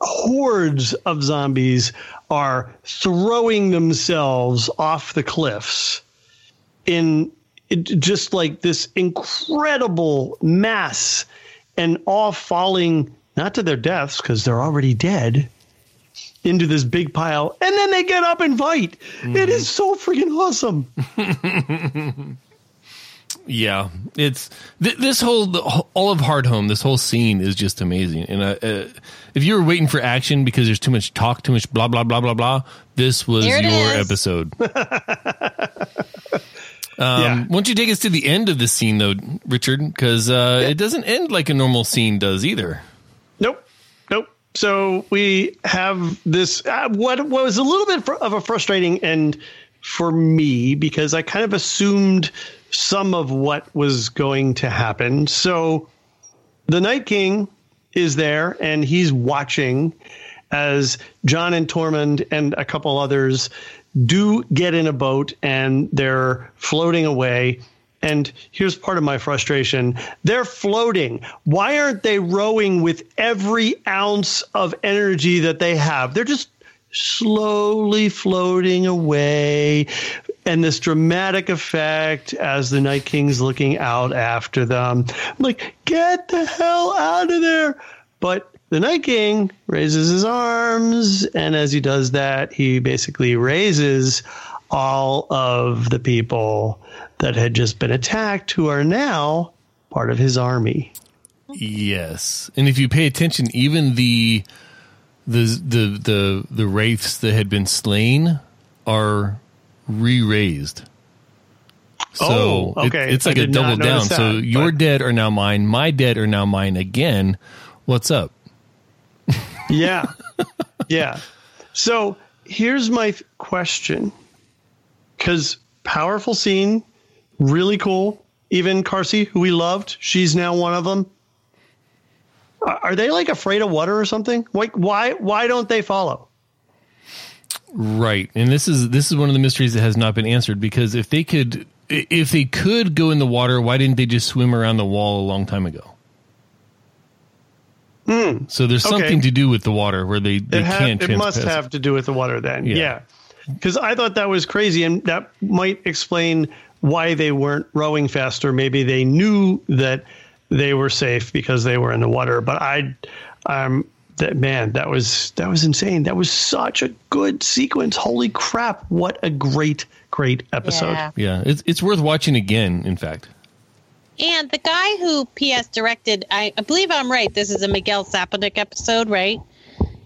hordes of zombies, are throwing themselves off the cliffs in just like this incredible mass and all falling not to their deaths because they're already dead into this big pile and then they get up and fight it is so freaking awesome [LAUGHS] Yeah, it's th- this whole the, all of Hardhome. This whole scene is just amazing. And uh, uh, if you were waiting for action because there's too much talk, too much blah blah blah blah blah, this was your it is. episode. [LAUGHS] yeah Why don't you take us to the end of the scene, though, Richard? Because uh, it doesn't end like a normal scene does either. So we have this. Uh, what, what was a little bit of a frustrating end for me because I kind of assumed some of what was going to happen. So the Night King is there and he's watching as Jon and Tormund and a couple others do get in a boat and they're floating away. And here's part of my frustration. They're floating. Why aren't they rowing with every ounce of energy that they have? They're just slowly floating away. And this dramatic effect as the Night King's looking out after them. I'm like, get the hell out of there. But the Night King raises his arms, and as he does that, he basically raises all of the people that had just been attacked who are now part of his army. Yes, and if you pay attention, even the the the the the wraiths that had been slain are re-raised. So Oh, it- okay. it's like a double down. notice so that, your but- dead are now mine. My dead are now mine again. What's up? [LAUGHS] Yeah. yeah. So here's my question because powerful scene, really cool. Even Karsi, who we loved, she's now one of them. Are they like afraid of water or something? Like why why don't they follow? Right, and this is this is one of the mysteries that has not been answered because if they could if they could go in the water, why didn't they just swim around the wall a long time ago? Hmm. So there's. Okay. something to do with the water where they, they ha- can't. it must have to do with the water then. Yeah. Yeah. Because I thought that was crazy, and that might explain why they weren't rowing faster. Maybe they knew that they were safe because they were in the water. But I, um, that man, that was that was insane. That was such a good sequence. Holy crap! What a great, great episode. Yeah. Yeah, it's it's worth watching again. In fact, And the guy who PS directed, I, I believe I'm right. This is a Miguel Sapochnik episode, right?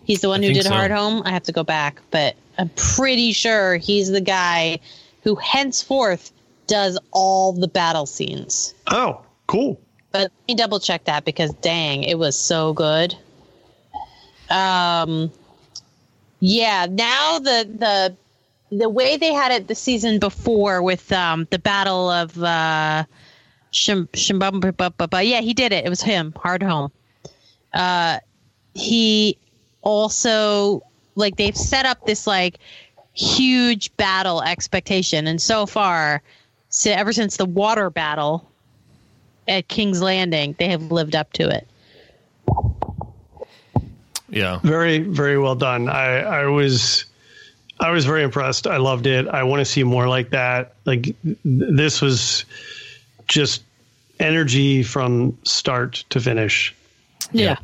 He's the one I who did so. Hardhome. I have to go back, but I'm pretty sure he's the guy who henceforth does all the battle scenes. Oh, cool. But let me double check that because dang, it was so good. Um, yeah. Now the the the way they had it the season before with um the battle of uh, Shim, Shimbum, yeah, he did it. It was him. Hardhome. Uh, he also like they've set up this like huge battle expectation, and so far, so ever since the water battle at King's Landing, they have lived up to it. yeah, Very, very well done. I, I was, I was very impressed. I loved it. I want to see more like that. Like th- this was just energy from start to finish. Yeah.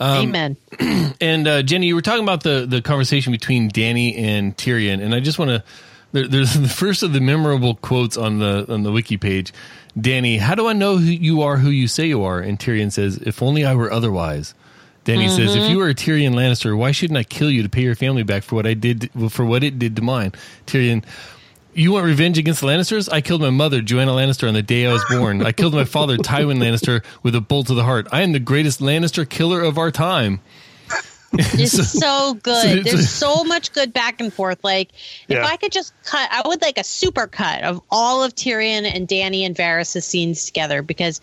Um, Amen. [CLEARS THROAT] And uh, Jenny, you were talking about the the conversation between Dany and Tyrion, and I just want to. There, there's [LAUGHS] the first of the memorable quotes on the on the wiki page. Dany, how do I know who you are who you say you are? And Tyrion says, "If only I were otherwise." Dany says, "If you were a Tyrion Lannister, why shouldn't I kill you to pay your family back for what I did for what it did to mine?" Tyrion. You want revenge against the Lannisters? I killed my mother, Joanna Lannister, on the day I was born. I killed my father, [LAUGHS] Tywin Lannister, with a bolt to the heart. I am the greatest Lannister killer of our time. It's [LAUGHS] so, good. it's- There's so much good back and forth. Like, if Yeah. I could just cut, I would like a super cut of all of Tyrion and Dany and Varys' scenes together because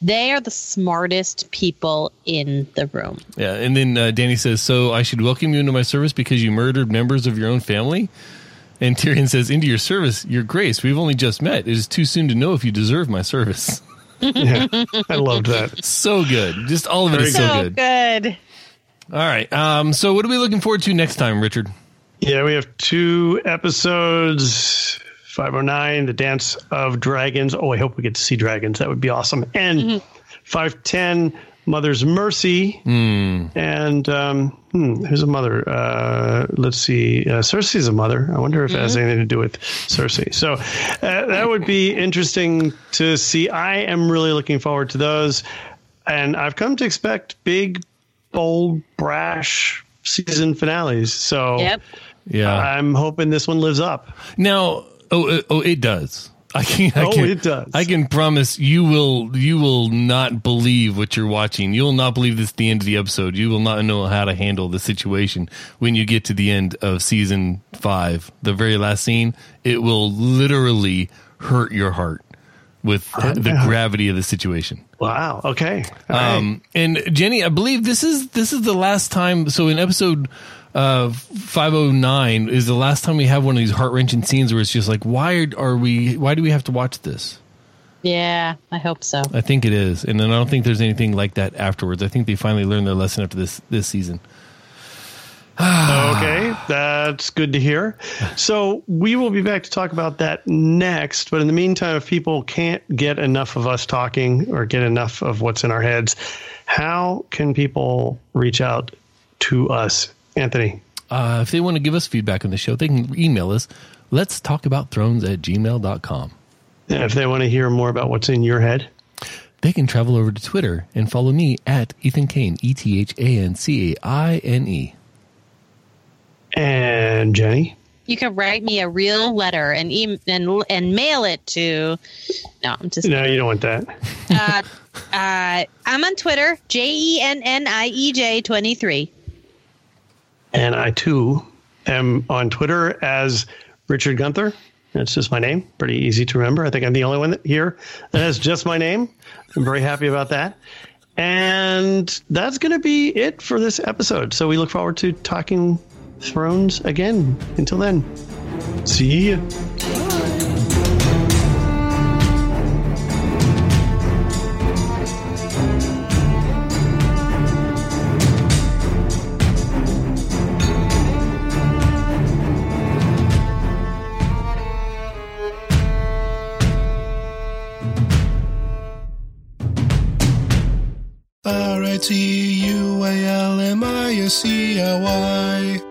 they are the smartest people in the room. Yeah, and then uh, Dany says, "So I should welcome you into my service because you murdered members of your own family." And Tyrion says, "Into your service, your grace. We've only just met. It is too soon to know if you deserve my service." [LAUGHS] Yeah, I loved that. so good, just all of it is so, So good. good. All right, um, so what are we looking forward to next time, Richard? Yeah, we have two episodes. 509, The Dance of Dragons. Oh, I hope we get to see dragons. That would be awesome. And 510, Mother's Mercy. And um, hmm, who's a mother? Uh, let's see. Uh, Cersei's a mother. I wonder if it has anything to do with Cersei. So uh, that would be interesting to see. I am really looking forward to those. And I've come to expect big, bold, brash season finales. So Yep. Yeah. I'm hoping this one lives up. now, oh, uh, oh, it does. I can. I Oh, can, it does. I can promise you will. You will not believe what you're watching. You will not believe this at the end of the episode. You will not know how to handle the situation when you get to the end of season five, the very last scene. It will literally hurt your heart with the gravity of the situation. Wow. Okay. All right. Um, and Jenny, I believe this is this is the last time. So in episode uh, five oh nine is the last time we have one of these heart wrenching scenes where it's just like, why are we? Why do we have to watch this? Yeah, I hope so. I think it is, and then I don't think there's anything like that afterwards. I think they finally learned their lesson after this this season. [SIGHS] okay. That's good to hear. So we will be back to talk about that next. But in the meantime, if people can't get enough of us talking or get enough of what's in our heads, how can people reach out to us, Anthony? Uh, if they want to give us feedback on the show, they can email us. Let's talk about thrones at gmail.com. And if they want to hear more about what's in your head, They can travel over to Twitter and follow me at Ethan Caine, E T H A N C A I N E. And Jenny? You can write me a real letter and e- and and mail it to. No, I'm just. No, you don't want that. [LAUGHS] uh, uh, I'm on Twitter, J E N N I E J 23. And I too am on Twitter as Richard Gunther. That's just my name. Pretty easy to remember. I think I'm the only one here that has just my name. I'm very happy about that. And that's going to be it for this episode. So we look forward to talking Thrones again. Until then, see you. R